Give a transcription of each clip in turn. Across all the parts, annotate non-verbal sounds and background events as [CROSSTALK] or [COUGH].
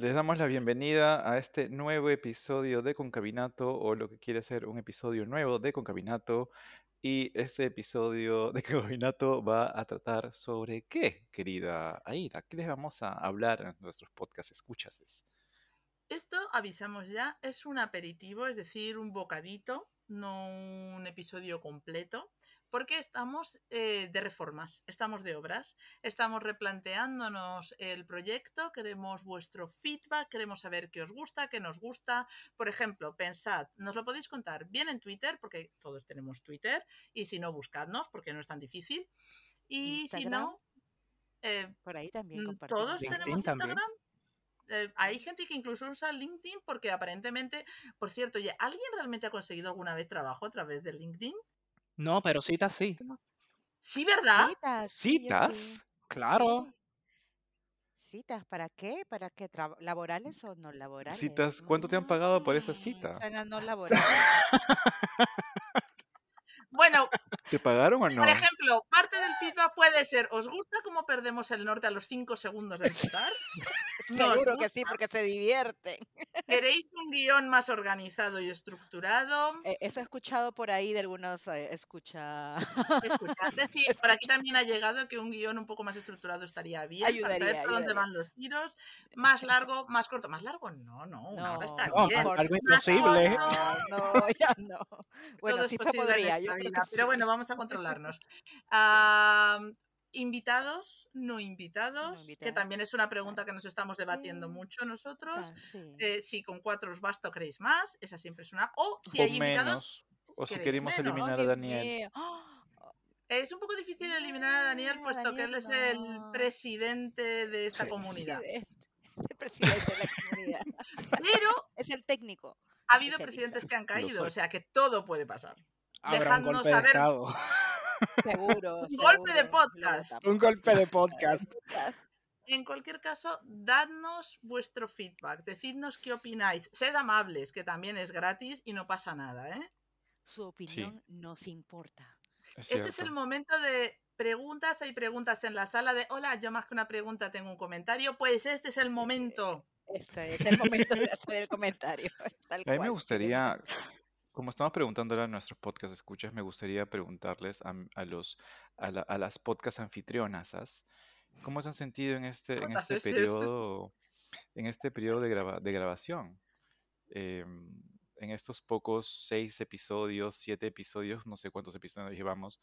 Les damos la bienvenida a este nuevo episodio de Concabinato, o lo que quiere ser un episodio nuevo de Concabinato. Y este episodio de [LAUGHS] Concabinato va a tratar sobre qué, querida Aida, ¿qué les vamos a hablar en nuestros podcasts escuchas? Esto, avisamos ya, es un aperitivo, es decir, un bocadito, no un episodio completo porque estamos eh, de reformas, estamos de obras, estamos replanteándonos el proyecto, queremos vuestro feedback, queremos saber qué os gusta, qué nos gusta. Por ejemplo, pensad, nos lo podéis contar bien en Twitter, porque todos tenemos Twitter, y si no, buscadnos, porque no es tan difícil. Y si no... Eh, Por ahí también mm, Todos tenemos Instagram. Eh, hay gente que incluso usa LinkedIn porque aparentemente, por cierto, ¿alguien realmente ha conseguido alguna vez trabajo a través de LinkedIn? No, pero citas sí. Sí, ¿verdad? Citas. ¿Citas? Claro. ¿Citas para qué? ¿Para qué? ¿Laborales o no laborales? Citas, ¿cuánto te han pagado por esa cita? Suena no. [LAUGHS] Bueno, ¿te pagaron o no? Por ejemplo, parte del feedback puede ser, ¿os gusta cómo perdemos el norte a los 5 segundos de empezar? [LAUGHS] Seguro que sí, porque se divierten. ¿Queréis un guion más organizado y estructurado? Eh, eso he escuchado por ahí de algunos eh, escucha. [LAUGHS] Sí, por aquí también ha llegado que un guion un poco más estructurado estaría bien ayudaría, para saber por dónde van los tiros. Más largo, más corto. Más largo, no, no, una hora está bien. Algo imposible. No, no, [LAUGHS] ya no. Bueno, Todo sí es posible podría, vida, pero bueno, vamos a [LAUGHS] controlarnos. Ah, invitados, no invitados, que también es una pregunta que nos estamos debatiendo mucho nosotros. Eh, si con cuatro os basta o queréis más, esa siempre es una. O si hay invitados. O si queremos eliminar a Daniel. Es un poco difícil eliminar a Daniel, puesto que él es el presidente de esta [LAUGHS] comunidad. El presidente de la comunidad. Pero. [LAUGHS] Es el técnico. Ha habido presidentes que han caído, o sea que todo puede pasar. Dejadnos saber. [LAUGHS] Seguro. Un golpe de podcast. Un golpe de podcast. En cualquier caso, dadnos vuestro feedback, decidnos qué opináis. Sed amables, que también es gratis y no pasa nada, ¿eh? Su opinión nos importa. este es el momento de preguntas. Hay preguntas en la sala de hola, yo más que una pregunta tengo un comentario. Pues este es el momento. Este es el momento de hacer el comentario. [LAUGHS] a mí me gustaría, como estamos preguntándole a nuestros podcast escuchas, me gustaría preguntarles a, los, a, las podcast anfitrionas, ¿cómo se han sentido en este, en [LAUGHS] este periodo, en este periodo de, de grabación? Em, en estos pocos seis episodios, siete episodios, no sé cuántos episodios llevamos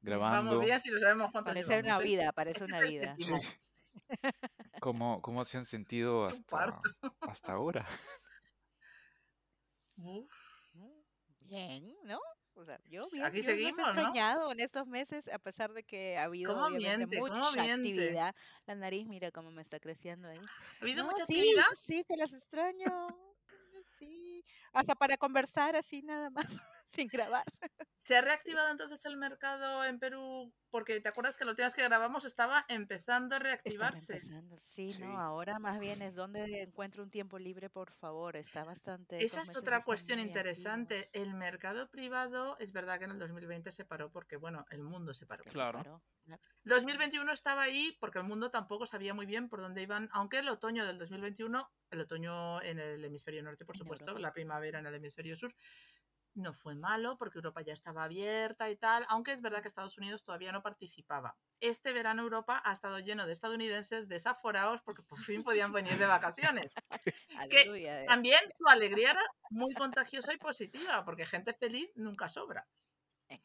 grabando. Vamos si lo sabemos cuántos Parece una vida, parece una vida. [LAUGHS] ¿Cómo, ¿Cómo se han sentido hasta, hasta ahora? [LAUGHS] Bien, ¿no? O sea, yo bien, Aquí yo seguimos, no he extrañado en estos meses, a pesar de que ha habido obviamente mucha actividad. La nariz, mira cómo me está creciendo ahí. ¿Ha habido mucha actividad? Sí, que las extraño. Sí, hasta para conversar así nada más, [LAUGHS] sin grabar. ¿Se ha reactivado entonces el mercado en Perú? Porque te acuerdas que lo última que grabamos estaba empezando a reactivarse. Sí, no, ahora más bien es donde encuentro un tiempo libre, por favor, está bastante... Esa es otra cuestión interesante. El mercado privado, es verdad que en el 2020 se paró porque, bueno, el mundo se paró. Claro. 2021 estaba ahí porque el mundo tampoco sabía muy bien por dónde iban, aunque el otoño del 2021, el otoño en el hemisferio norte, por supuesto, la primavera en el hemisferio sur, no fue malo porque Europa ya estaba abierta y tal, aunque es verdad que Estados Unidos todavía no participaba. Este verano Europa ha estado lleno de estadounidenses desaforados porque por fin podían venir de vacaciones. [LAUGHS] que también su alegría era muy contagiosa y positiva, porque gente feliz nunca sobra. Eh.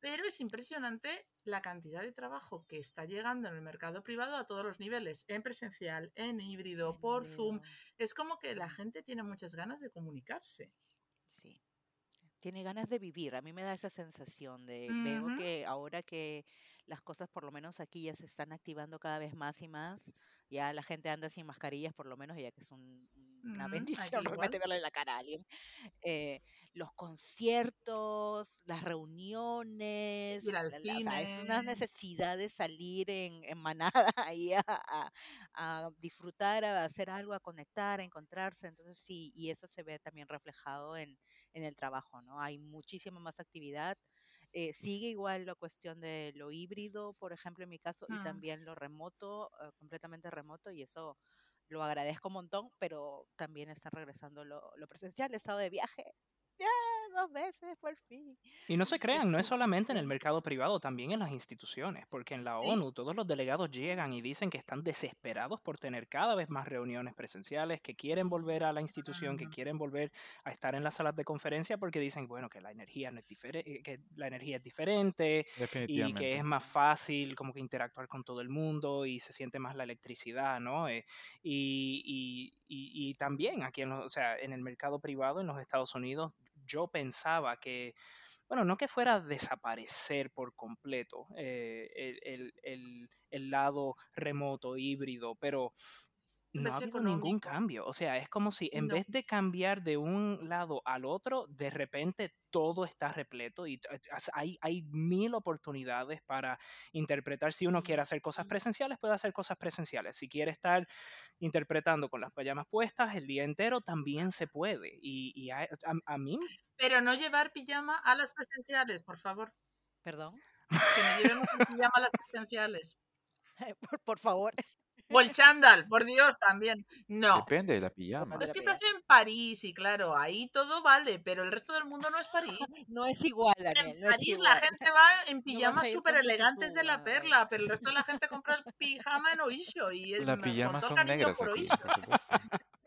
Pero es impresionante la cantidad de trabajo que está llegando en el mercado privado a todos los niveles, en presencial, en híbrido, por Zoom. Es como que la gente tiene muchas ganas de comunicarse. Sí. Tiene ganas de vivir. A mí me da esa sensación de, veo que ahora que las cosas por lo menos aquí ya se están activando cada vez más y más, ya la gente anda sin mascarillas por lo menos, ya que es una bendición [LAUGHS] realmente verle la cara a alguien. Eh, los conciertos, las reuniones, es una necesidad de salir en, en manada [LAUGHS] ahí a, a, disfrutar, a hacer algo, a conectar, a encontrarse. Entonces sí, y eso se ve también reflejado en, en el trabajo, ¿no? Hay muchísima más actividad. Eh, sigue igual la cuestión de lo híbrido, por ejemplo, en mi caso, y ah. también lo remoto, eh, completamente remoto, y eso lo agradezco un montón, pero también está regresando lo, lo presencial, estado de viaje. Ya, dos veces, por fin. Y no se crean, no es [LAUGHS] solamente en el mercado privado, también en las instituciones, porque en la Sí. ONU todos los delegados llegan y dicen que están desesperados por tener cada vez más reuniones presenciales, que quieren volver a la institución, que quieren volver a estar en las salas de conferencia porque dicen, bueno, que la energía no es diferente, que la energía es diferente, y que es más fácil como que interactuar con todo el mundo y se siente más la electricidad, ¿no? Eh, y, y- y- y también aquí en, los- o sea, en el mercado privado en los Estados Unidos, yo pensaba que, bueno, no que fuera a desaparecer por completo eh, el, el- el- el lado remoto, híbrido, pero no ha habido ningún cambio. O sea, es como si en No. vez de cambiar de un lado al otro, de repente todo está repleto y hay, hay mil oportunidades para interpretar. Si uno quiere hacer cosas presenciales, puede hacer cosas presenciales. Si quiere estar interpretando con las payamas puestas el día entero, también se puede. Y, y a, a- a mí, Pero no llevar pijama a las presenciales, por favor. Perdón, Que no llevemos [LAUGHS] pijama a las presenciales. por, por favor. O el [LAUGHS] chándal, por Dios, también. No. Depende de la pijama. Es que estás en París y claro, ahí todo vale, pero el resto del mundo no es París. [LAUGHS] No es igual, En no París la gente va en pijamas súper elegantes de la perla, pero el resto de la gente compra el pijama en Oisho y es Las con pijamas son negras por aquí, por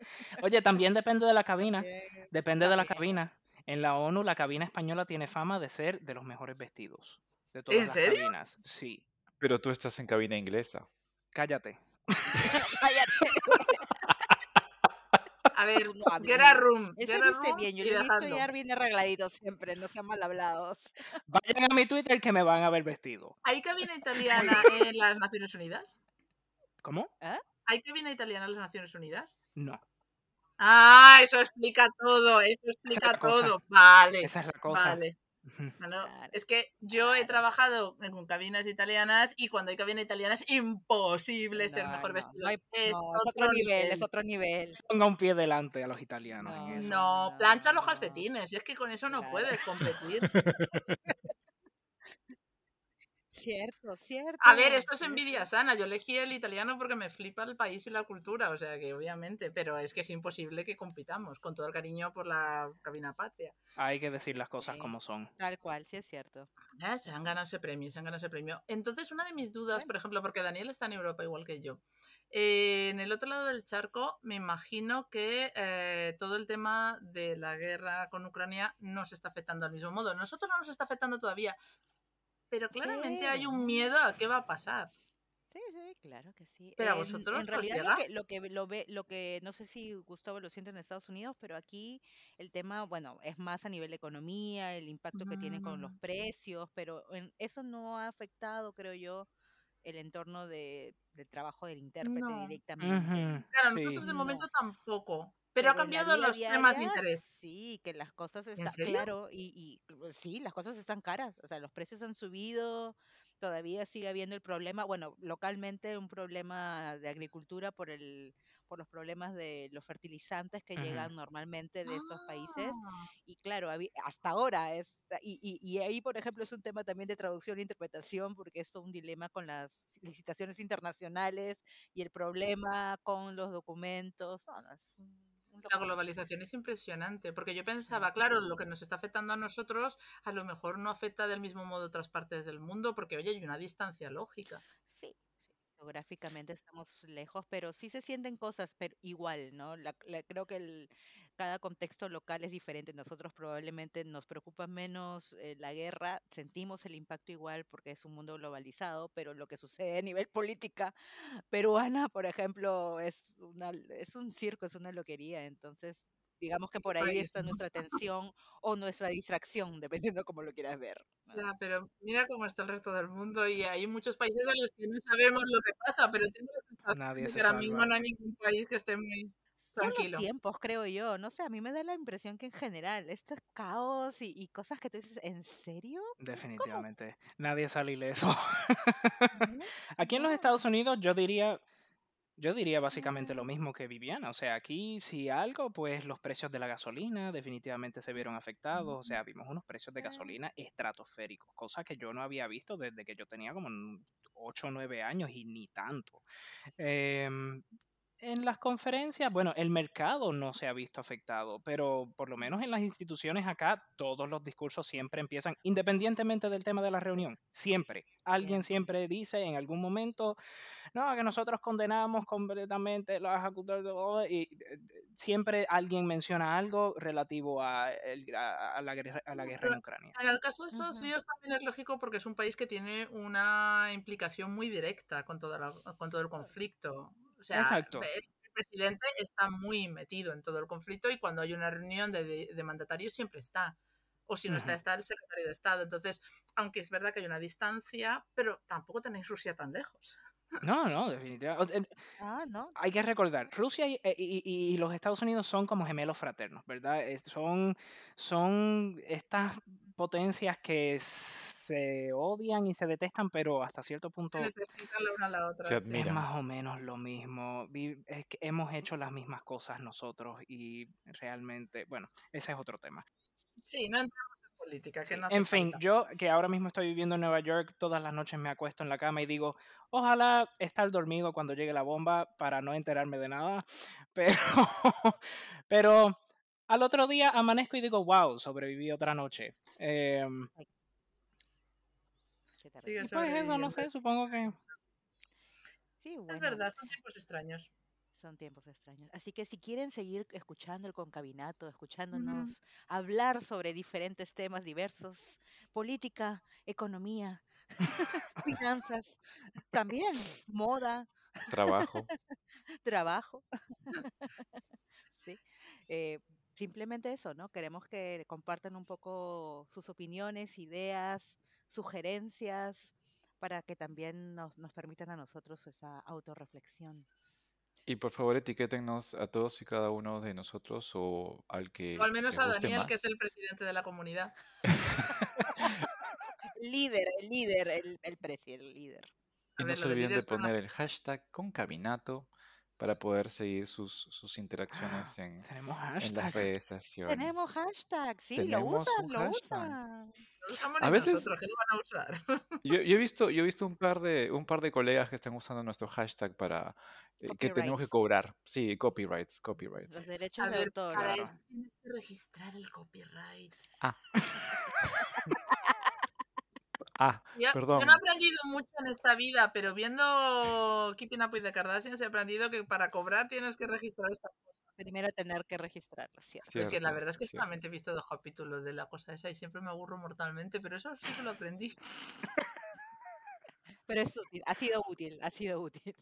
[LAUGHS] oye, también depende de la cabina. También, Depende de la cabina. En la ONU, la cabina española tiene fama de ser de los mejores vestidos. De todas ¿En las serio? cabinas. Sí. Pero tú estás en cabina inglesa. Cállate. [LAUGHS] A ver, no get a room, get a viste room bien, yo lo he visto llegar bien arregladito siempre, no sean mal hablados. Vayan a mi Twitter que me van a ver vestido. ¿Hay cabina italiana [LAUGHS] en las Naciones Unidas? ¿Cómo? ¿Hay cabina italiana en las Naciones Unidas? No. Ah, eso explica todo, eso explica cosa. todo. Vale, Esa es la cosa. vale. Ujú. No, Claro, Es que yo he trabajado en- con cabinas italianas y cuando hay cabina italiana es imposible ser mejor no, vestido. no hay- es, no, otro es otro nivel, nivel. es otro nivel. Ponga un pie delante a los italianos en No, eso. No, no, plancha los no. calcetines, y es que con eso no Claro. puedes competir. [LAUGHS] Cierto, cierto. A ver, esto es envidia sana. Yo elegí el italiano porque me flipa el país y la cultura, o sea que obviamente, pero es que es imposible que compitamos con todo el cariño por la cabina patria. Hay que decir las cosas Sí. como son. Tal cual, sí es cierto. Ah, se han ganado ese premio, se han ganado ese premio. Entonces, una de mis dudas, por ejemplo, porque Daniel está en Europa igual que yo. eh, en el otro lado del charco, me imagino que eh, todo el tema de la guerra con Ucrania no se está afectando al mismo modo. Nosotros no nos está afectando todavía, pero claramente hay un miedo a qué va a pasar. Sí, sí, claro que sí. Pero a vosotros en realidad lo que, lo que lo ve, lo que no sé si Gustavo lo siente en Estados Unidos, pero aquí el tema, bueno, es más a nivel de economía, el impacto que tiene con los Mm. precios, pero en- eso no ha afectado, creo yo, el entorno de, del trabajo del intérprete No. directamente. Claro, sí. nosotros de No. momento tampoco. Pero, ha cambiado los temas de diaria, interés. Sí, que las cosas ¿En están, claro, y, y sí, las cosas están caras, o sea, los precios han subido, todavía sigue habiendo el problema, bueno, localmente un problema de agricultura por el por los problemas de los fertilizantes que llegan normalmente de esos países Ah, y claro, hasta ahora es, y, y, y ahí por ejemplo es un tema también de traducción e interpretación porque es un dilema con las licitaciones internacionales y el problema con los documentos, no, no, es un La globalización es impresionante, porque yo pensaba, claro, lo que nos está afectando a nosotros a lo mejor no afecta del mismo modo a otras partes del mundo, porque oye, hay una distancia lógica. Sí, sí, geográficamente estamos lejos, pero sí se sienten cosas, pero igual, ¿no? La- la- creo que el, cada contexto local es diferente. Nosotros probablemente nos preocupa menos eh, la guerra, sentimos el impacto igual porque es un mundo globalizado, pero lo que sucede a nivel política peruana, por ejemplo, es una, es un circo, es una loquería. Entonces, digamos que por ahí está nuestra [LAUGHS] atención o nuestra distracción, dependiendo cómo lo quieras ver. pero mira cómo está el resto del mundo y hay muchos países en los que no sabemos lo que pasa, pero tengo la sensación de que ahora mismo no hay ningún país que esté muy Son los tiempos, creo yo. No sé, a mí me da la impresión que en general esto es caos y, y cosas que tú dices, ¿en serio? Definitivamente. Nadie sale ileso. No, [LAUGHS] Aquí en los. Estados Unidos yo diría, yo diría básicamente lo mismo que Viviana. O sea, aquí si algo, pues los precios de la gasolina definitivamente se vieron afectados. O sea, vimos unos precios de Eh. gasolina estratosféricos, cosa que yo no había visto desde que yo tenía como 8 o 9 años y ni tanto. Em, en las conferencias, bueno, el mercado no se ha visto afectado, pero por lo menos en las instituciones acá, todos los discursos siempre empiezan, independientemente del tema de la reunión, siempre. Alguien siempre dice en algún momento, no, que nosotros condenamos completamente los ejecutores y eh, siempre alguien menciona algo relativo a, la, guerra, a la guerra en Ucrania. En el caso de Estados Unidos también es lógico porque es un país que tiene una implicación muy directa con, toda con todo el conflicto. O sea, Exacto. el presidente está muy metido en todo el conflicto y cuando hay una reunión de, de, mandatarios siempre está. O si no está, está el secretario de Estado. Entonces, aunque es verdad que hay una distancia, pero tampoco tenéis Rusia tan lejos. No, no, definitivamente. Ah, no. Hay que recordar, Rusia y, eh, y, y, los Estados Unidos son como gemelos fraternos, ¿verdad? Son, son estas potencias que se odian y se detestan, pero hasta cierto punto se la una a la otra. es más o menos lo mismo. Es que hemos hecho las mismas cosas nosotros y realmente, bueno, ese es otro tema. Sí, no entramos en política. Que no en fin, yo que ahora mismo estoy viviendo en Nueva York, todas las noches me acuesto en la cama y digo, ojalá estar dormido cuando llegue la bomba para no enterarme de nada, [LAUGHS] pero, pero al otro día amanezco y digo, wow, sobreviví otra noche. Eh, Sí, pues eso, no sé, supongo que... Sí, bueno. Es verdad, son tiempos extraños. Son tiempos extraños. Así que si quieren seguir escuchando el concabinato, escuchándonos hablar sobre diferentes temas diversos, política, economía, [LAUGHS] finanzas, también moda, trabajo, [LAUGHS] trabajo. [LAUGHS] sí. Eh, simplemente eso, ¿no? Queremos que compartan un poco sus opiniones, ideas, sugerencias, para que también nos, nos permitan a nosotros esa autorreflexión. Y por favor etiquétennos a todos y cada uno de nosotros o al que... O al menos a Daniel, que es el presidente de la comunidad. [LAUGHS] líder, el líder, el, el precio, el líder. Y no se olviden de poner el hashtag concabinato para poder seguir sus, sus interacciones en, Tenemos en hashtag. las redes sociales. Tenemos hashtag, sí, lo Tenemos usan, lo usan. No usamos A veces- nosotros, que lo van a usar. Yo, yo he [LAUGHS] visto, yo he visto un par de, un par de colegas que están usando nuestro hashtag para eh, que tenemos que cobrar. Sí, copyrights, copyrights. Los derechos A de ver, autor. para claro. eso tienes que registrar el copyright. Ah, [LAUGHS] [LAUGHS] Yo, yo Perdón. no he aprendido mucho en esta vida, pero viendo Keeping Up with the Kardashians he aprendido que para cobrar tienes que registrar esta Primero tener que registrarlo, ¿cierto? Porque la Cierto, verdad es que cierto. solamente he visto dos capítulos de la cosa esa y siempre me aburro mortalmente, pero eso sí que lo aprendí. [LAUGHS] Pero es útil, ha sido útil, ha sido útil.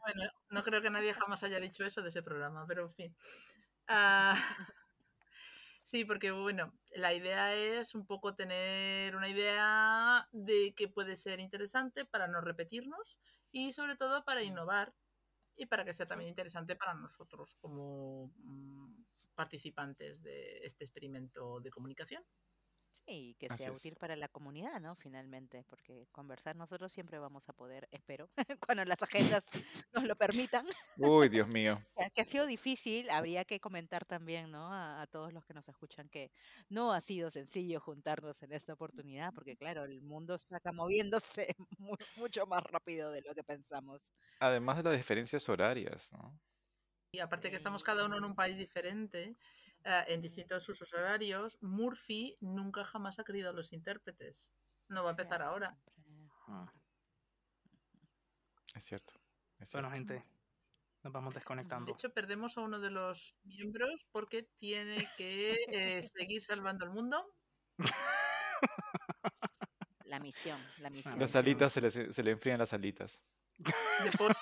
Bueno, no creo que nadie jamás haya dicho eso de ese programa, pero en fin. [LAUGHS] Ah, sí, porque bueno, la idea es un poco tener una idea de que puede ser interesante para no repetirnos y sobre todo para innovar y para que sea también interesante para nosotros como mm, participantes de este experimento de comunicación. Sí, que Así sea es. útil para la comunidad, ¿no? Finalmente, porque conversar nosotros siempre vamos a poder, espero, [LAUGHS] cuando las [LAUGHS] agendas nos lo permitan. Uy, Dios [LAUGHS] mío. Que- ha sido difícil, habría que comentar también, ¿no? A, a todos los que nos escuchan que no ha sido sencillo juntarnos en esta oportunidad, porque claro, el mundo está acá moviéndose mu- mucho más rápido de lo que pensamos. Además de las diferencias horarias, ¿no? Y aparte que estamos cada uno en un país diferente, en distintos usos horarios, Murphy nunca jamás ha querido a los intérpretes. No va a empezar ahora. Ah, Es cierto. es Bueno, gente, nos vamos De desconectando. hecho, perdemos a uno de los miembros porque tiene que eh, [LAUGHS] seguir salvando el mundo. La misión, la misión. Las alitas se le, se le enfrían las alitas. de por-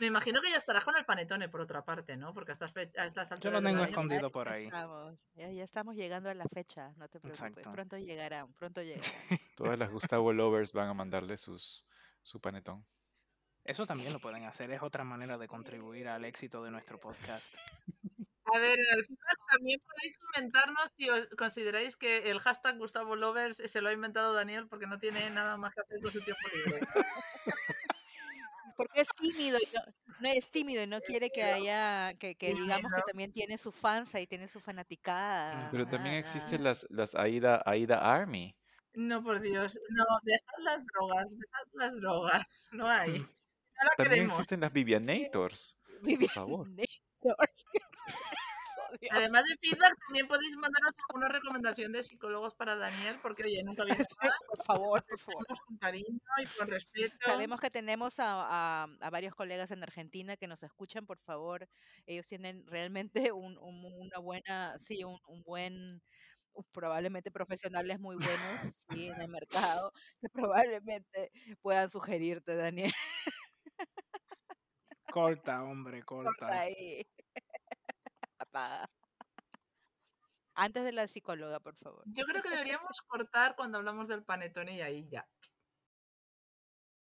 Me imagino que ya estará con el panetone por otra parte, ¿no? Porque a estas, a estas Yo alturas lo del tengo escondido por ahí. Estamos, ya, ya estamos llegando a la fecha, no te preocupes. Exacto. Pronto llegarán, pronto llegarán. [LAUGHS] Todas las Gustavo Lovers van a mandarle sus, su panetón. Eso también lo pueden hacer, es otra manera de contribuir al éxito de nuestro podcast. [LAUGHS] A ver, en el final también podéis comentarnos si os consideráis que el hashtag Gustavo Lovers se lo ha inventado Daniel porque no tiene nada más que hacer con su tiempo libre. [LAUGHS] Porque es tímido y no, no es tímido y no quiere que haya, que, que digamos que también tiene su fansa y tiene su fanaticada. Pero también Ah, existen las, las Aida, Aida Army. No, por Dios. No, dejad las drogas, dejad las drogas. No hay. también existen las Vivianators. Por favor. [LAUGHS] Además de feedback, también podéis mandarnos alguna recomendación de psicólogos para Daniel, porque oye, nunca viene nada. [LAUGHS] por favor, por favor. Con cariño y con respeto. Sabemos que tenemos a, a, varios colegas en Argentina que nos escuchan, por favor. Ellos tienen realmente un, una buena, sí, un, un buen probablemente profesionales muy buenos sí, en el mercado que probablemente puedan sugerirte, Daniel. [LAUGHS] [LAUGHS] Corta, hombre, corta. corta ahí. Antes de la psicóloga, por favor. Yo creo que deberíamos cortar cuando hablamos del panetone y ahí ya.